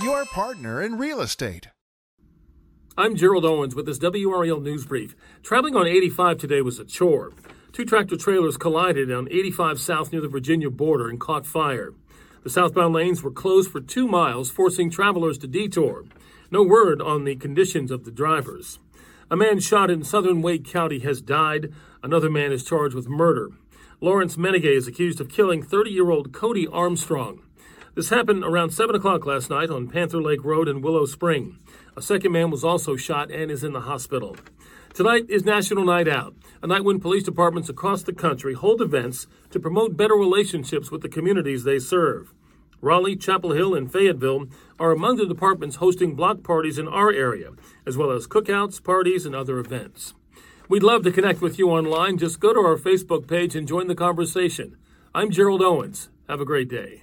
your partner in real estate. I'm Gerald Owens with this WRAL News Brief. Traveling on 85 today was a chore. Two tractor trailers collided on 85 South near the Virginia border and caught fire. The southbound lanes were closed for two miles, forcing travelers to detour. No word on the conditions of the drivers. A man shot in southern Wake County has died. Another man is charged with murder. Lawrence Menegay is accused of killing 30 year old Cody Armstrong. This happened around 7 o'clock last night on Panther Lake Road in Willow Spring. A second man was also shot and is in the hospital. Tonight is National Night Out, a night when police departments across the country hold events to promote better relationships with the communities they serve. Raleigh, Chapel Hill, and Fayetteville are among the departments hosting block parties in our area, as well as cookouts, parties, and other events. We'd love to connect with you online. Just go to our Facebook page and join the conversation. I'm Gerald Owens. Have a great day.